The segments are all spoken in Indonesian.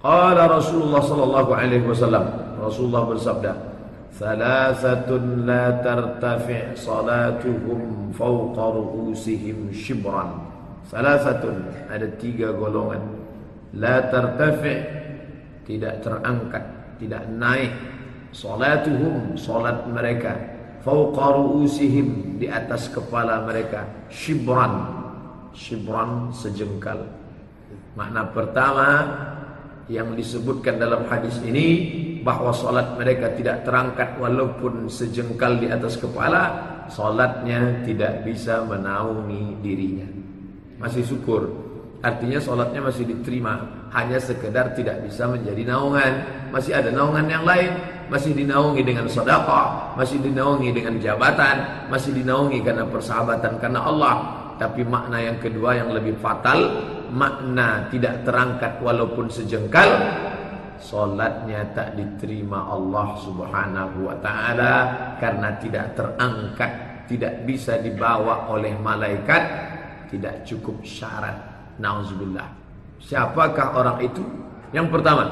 Qala Rasulullah sallallahu alaihi wasallam. Rasulullah bersabda Thalathatun la tartafi' salatuhum fawqa ru'usihim shibran. Thalathatun ada tiga golongan. La tartafi' tidak terangkat tidak naik. Salatuhum salat mereka. Fawqa ru'usihim di atas kepala mereka. Shibran. Shibran sejengkal. Makna pertama yang disebutkan dalam hadis ini bahwa solat mereka tidak terangkat walaupun sejengkal di atas kepala solatnya tidak bisa menaungi dirinya. Masih syukur. Artinya solatnya masih diterima. Hanya sekedar tidak bisa menjadi naungan. Masih ada naungan yang lain. Masih dinaungi dengan sedekah masih dinaungi dengan jabatan masih dinaungi karena persahabatan karena Allah tapi makna yang kedua yang lebih fatal makna tidak terangkat walaupun sejengkal Solatnya tak diterima Allah subhanahu wa ta'ala Karena tidak terangkat Tidak bisa dibawa oleh malaikat Tidak cukup syarat. Nauzubillah. Siapakah orang itu? Yang pertama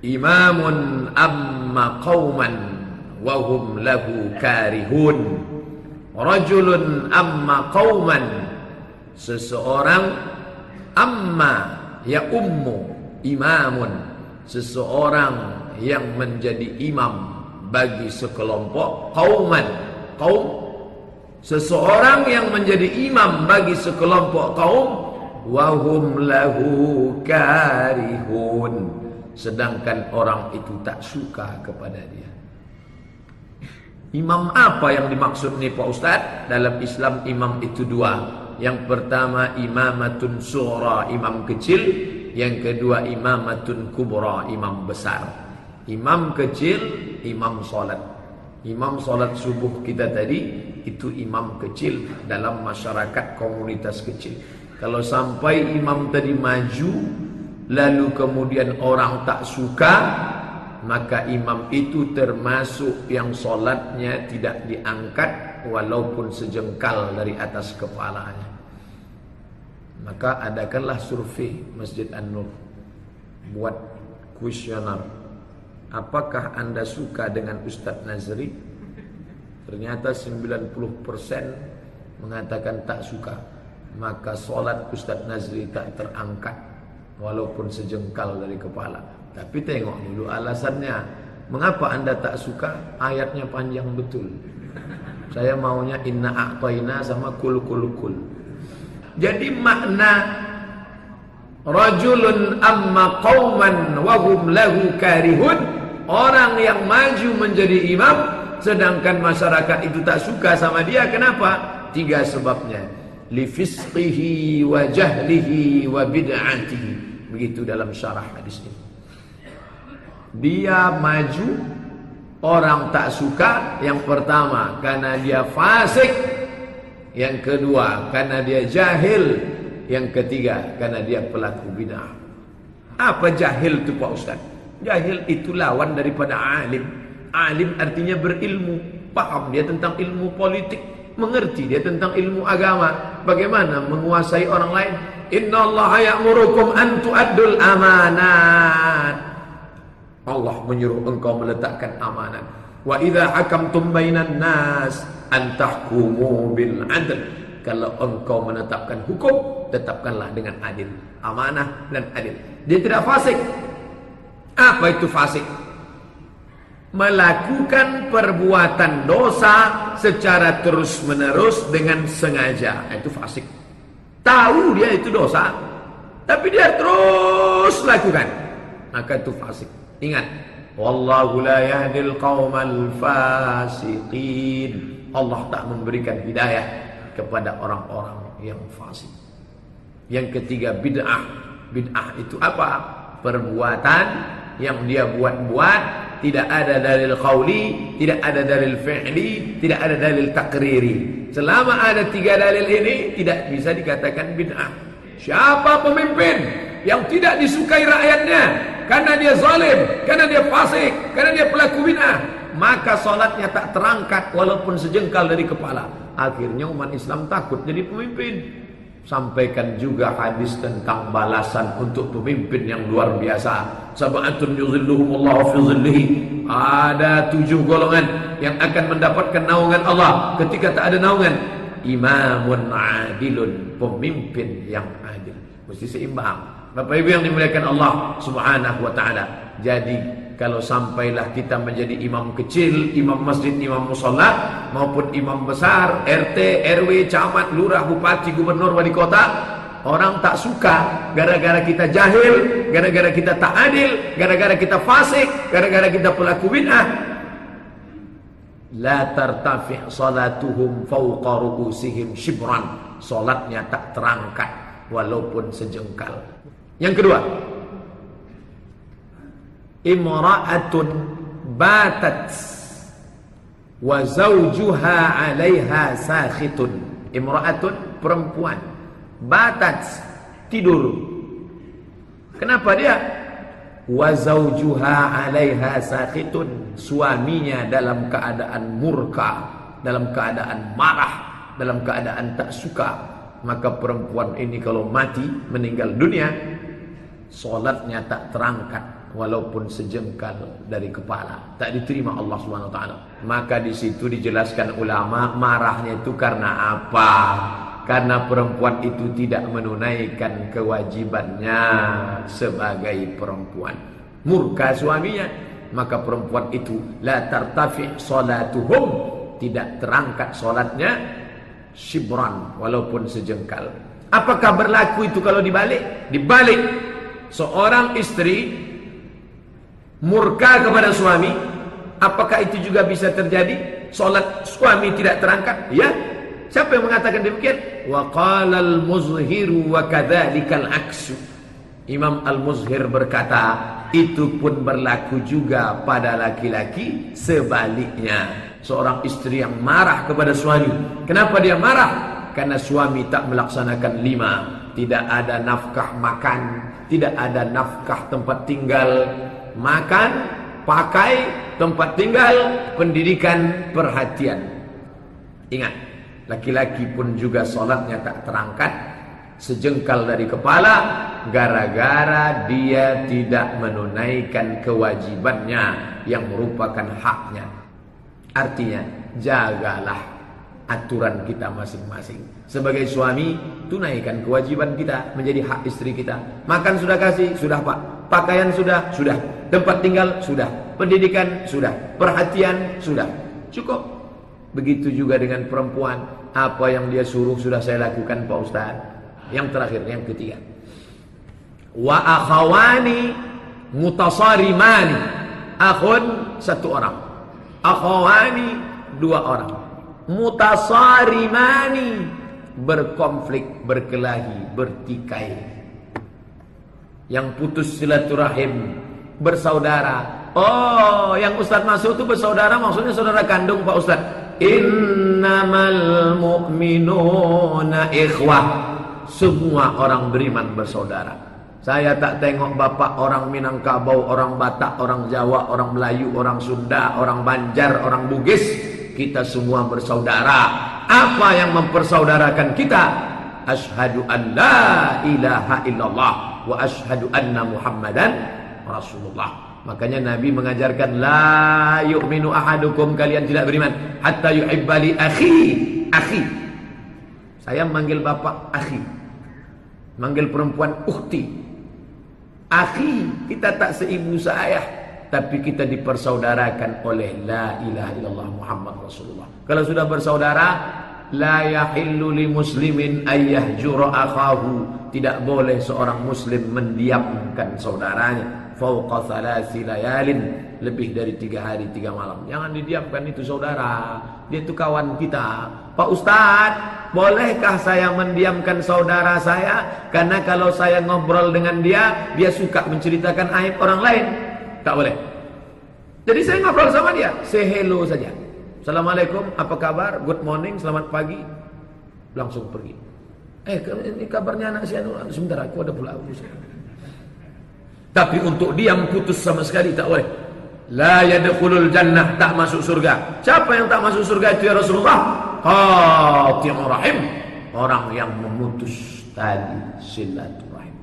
Imamun amma qawman Wahum lahu karihun Rajulun amma qawman seseorang amma ya ummu imamun. Seseorang yang menjadi imam bagi sekelompok kauman kaum seseorang yang menjadi imam bagi sekelompok kaum wahum lahu karihun. Sedangkan orang itu tak suka kepada dia Imam apa yang dimaksud nih Pak Ustaz? Dalam Islam imam itu dua. Yang pertama imamatun sughra, imam kecil. Yang kedua imamatun kubra, imam besar. Imam kecil, imam solat. Imam solat subuh kita tadi itu imam kecil dalam masyarakat komunitas kecil. Kalau sampai imam tadi maju lalu kemudian orang tak suka maka imam itu termasuk yang solatnya tidak diangkat walaupun sejengkal dari atas kepalanya. Maka adakanlah survei Masjid An-Nur buat kuesioner. Apakah anda suka dengan Ustadz Nazri? Ternyata 90% mengatakan tak suka. Maka solat Ustadz Nazri tak terangkat walaupun sejengkal dari kepala. Tapi tengok dulu alasannya. Mengapa anda tak suka? Ayatnya panjang betul. Saya maunya inna a'tayna sama kul kul kul. Jadi makna rajulun amma qauman wa hum lahu karihun orang yang maju menjadi imam sedangkan masyarakat itu tak suka sama dia kenapa? Tiga sebabnya. Li fisqihi wa jahlihi wa bid'atihi. Begitu dalam syarah hadis ini. Dia maju Orang tak suka Yang pertama Karena dia fasik Yang kedua Karena dia jahil Yang ketiga Karena dia pelaku bid'ah. Apa jahil itu Pak Ustaz? Jahil itu lawan daripada alim. Alim artinya berilmu. Paham dia tentang ilmu politik Mengerti dia tentang ilmu agama. Bagaimana menguasai orang lain Inna Allah ya'murukum an tu'addul amanat Allah menyuruh engkau meletakkan amanat. Wa idza hakamtum bainan nas an tahkumu bil adl. Kalau engkau menetapkan hukum, tetapkanlah dengan adil, amanah dan adil. Dia tidak fasik. Apa itu fasik? Melakukan perbuatan dosa secara terus-menerus dengan sengaja. Itu fasik. Tahu dia itu dosa, tapi dia terus lakukan. Maka itu fasik. Ingat, wallahu la yahdil qaumal fasiqin. Allah tak memberikan hidayah kepada orang-orang yang fasik. Yang ketiga bid'ah. Bid'ah itu apa? Perbuatan yang dia buat-buat tidak ada dalil qauli, tidak ada dalil fi'li, tidak ada dalil takriri. Selama ada tiga dalil ini tidak bisa dikatakan bid'ah. Siapa pemimpin yang tidak disukai rakyatnya karena dia zalim, karena dia fasik, karena dia pelaku bid'ah, maka salatnya tak terangkat walaupun sejengkal dari kepala. Akhirnya umat Islam takut jadi pemimpin. Sampaikan juga hadis tentang balasan untuk pemimpin yang luar biasa. Sab'atun yuzilluhumullahu fi zillihi. Ada tujuh golongan yang akan mendapatkan naungan Allah ketika tak ada naungan. Imamun adilun, pemimpin yang adil. Mesti seimbang. Bapak Ibu yang dimuliakan Allah Subhanahu wa taala. Jadi kalau sampailah kita menjadi imam kecil, imam masjid, imam musola, maupun imam besar, RT, RW, camat, lurah, bupati, gubernur, wali kota, orang tak suka gara-gara kita jahil, gara-gara kita tak adil, gara-gara kita fasik, gara-gara kita pelaku bid'ah. La tartafi' salatuhum fawqa ru'usihim shibran. Salatnya tak terangkat walaupun sejengkal. Yang kedua, imra'atun batat wa zawjuha 'alaiha sakhitun imra'atun perempuan. Batat tidur. Kenapa dia? Wa zawjuha 'alaiha sakhitun suaminya dalam keadaan murka dalam keadaan marah dalam keadaan tak suka. Maka perempuan ini kalau mati meninggal dunia solatnya tak terangkat walaupun sejengkal dari kepala. Tak diterima Allah Subhanahu wa taala. Maka di situ dijelaskan ulama marahnya itu karena apa? Karena perempuan itu tidak menunaikan kewajibannya sebagai perempuan. Murka suaminya. Maka perempuan itu la tartafi salatuhum. Tidak terangkat salatnya shibran walaupun sejengkal. Apakah berlaku itu kalau dibalik? Dibalik. Seorang istri murka kepada suami apakah itu juga bisa terjadi? Solat suami tidak terangkat? Ya. Siapa yang mengatakan demikian? Wa qala al muzhiru wa kadzalikal aksu. Imam Al-Muzhir berkata itu pun berlaku juga pada laki-laki sebaliknya. Seorang istri yang marah kepada suami. Kenapa dia marah? Karena suami tak melaksanakan lima. Tidak ada nafkah makan tidak ada nafkah tempat tinggal makan, pakai, tempat tinggal, pendidikan, perhatian. Ingat, laki-laki pun juga sholatnya tak terangkat, sejengkal dari kepala, gara-gara dia tidak menunaikan kewajibannya yang merupakan haknya. Artinya, jagalah aturan kita masing-masing. Sebagai suami, tunaikan kewajiban kita menjadi hak istri kita. Makan sudah kasih, sudah pak. Pakaian sudah, sudah. Tempat tinggal sudah, pendidikan sudah, perhatian sudah. Cukup. Begitu juga dengan perempuan, apa yang dia suruh sudah saya lakukan Pak Ustaz. Yang terakhir, yang ketiga. Wa akhawani mutasarimani. Akhun satu orang. Akhawani dua orang. Mutasarimani berkonflik, berkelahi, bertikai. Yang putus silaturahim bersaudara. Oh, yang Ustaz masuk itu bersaudara maksudnya saudara kandung Pak Ustaz. Innamal mu'minuna ikhwah. Semua orang beriman bersaudara. Saya tak tengok bapak orang Minangkabau, orang Batak, orang Jawa, orang Melayu, orang Sunda, orang Banjar, orang Bugis. Kita semua bersaudara. Apa yang mempersaudarakan kita? Ashadu an la ilaha illallah wa ashadu anna muhammadan Rasulullah. Makanya Nabi mengajarkan la yu'minu ahadukum kalian tidak beriman hatta yuhibba akhi akhi. Saya manggil bapak akhi. Manggil perempuan ukhti. Akhi, kita tak seibu seayah tapi kita dipersaudarakan oleh la ilaha illallah Muhammad Rasulullah. Kalau sudah bersaudara, la yahillu li muslimin ayyahjura akhahu. Tidak boleh seorang muslim mendiamkan saudaranya fauqa thalathi layalin lebih dari tiga hari tiga malam. Jangan didiamkan itu saudara. Dia itu kawan kita. Pak Ustadz bolehkah saya mendiamkan saudara saya? Karena kalau saya ngobrol dengan dia dia suka menceritakan aib orang lain. Tak boleh. Jadi saya ngobrol sama dia. Say hello saja. Assalamualaikum apa kabar? Good morning selamat pagi. Langsung pergi. Eh ini kabarnya anak Anu sebentar aku ada pula. urusan tapi untuk diam putus sama sekali tak boleh. La yadkhulul jannah tak masuk surga. Siapa yang tak masuk surga itu ya Rasulullah? Qati'ur rahim. orang yang memutus tali silaturahim.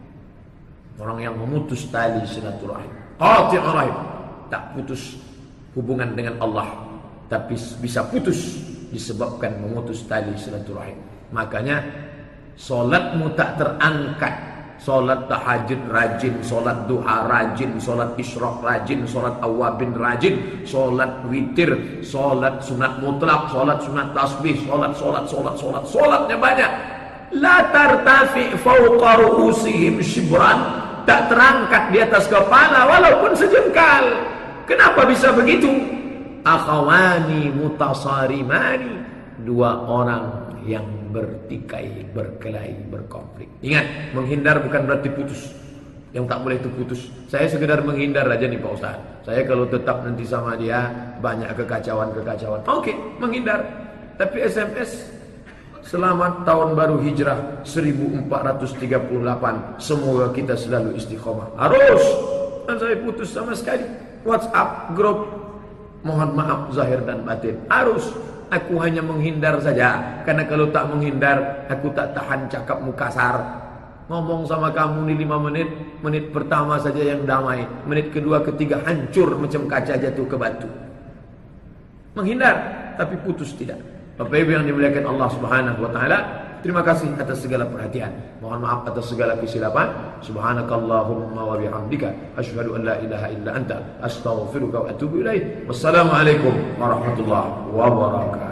Orang yang memutus tali silaturahim. Qati'ur rahim. Tak putus hubungan dengan Allah, tapi bisa putus disebabkan memutus tali silaturahim. Makanya solatmu tak terangkat Solat tahajud rajin, solat duha rajin, solat isyraq rajin, solat awabin rajin, solat witir, solat sunat mutlak, solat sunat tasbih, solat, solat, solat, solat, solatnya banyak. La tartafi fawqa ru'usihim shibran. Tak terangkat di atas kepala walaupun sejengkal. Kenapa bisa begitu? Akhawani mutasarimani. Dua orang yang bertikai, berkelahi, berkonflik. Ingat, menghindar bukan berarti putus. Yang tak boleh itu putus. Saya sekedar menghindar aja nih Pak Ustaz. Saya kalau tetap nanti sama dia banyak kekacauan-kekacauan. Oke, okay, menghindar. Tapi SMS Selamat tahun baru hijrah 1438 Semoga kita selalu istiqomah Harus Dan saya putus sama sekali WhatsApp grup Mohon maaf zahir dan batin Harus Aku hanya menghindar saja. Karena kalau tak menghindar Aku tak tahan cakapmu kasar Ngomong sama kamu ni lima menit Menit pertama saja yang damai. Menit kedua ketiga hancur Macam kaca jatuh ke batu. Menghindar Tapi putus tidak. Bapak Ibu yang dimuliakan Allah subhanahu wa ta'ala Terima kasih atas segala perhatian. Mohon maaf atas segala kesilapan. Subhanakallahumma wa bihamdika. Ashhadu an la ilaha illa anta. Astaghfiruka wa atubu ilaih Wassalamualaikum warahmatullahi wabarakatuh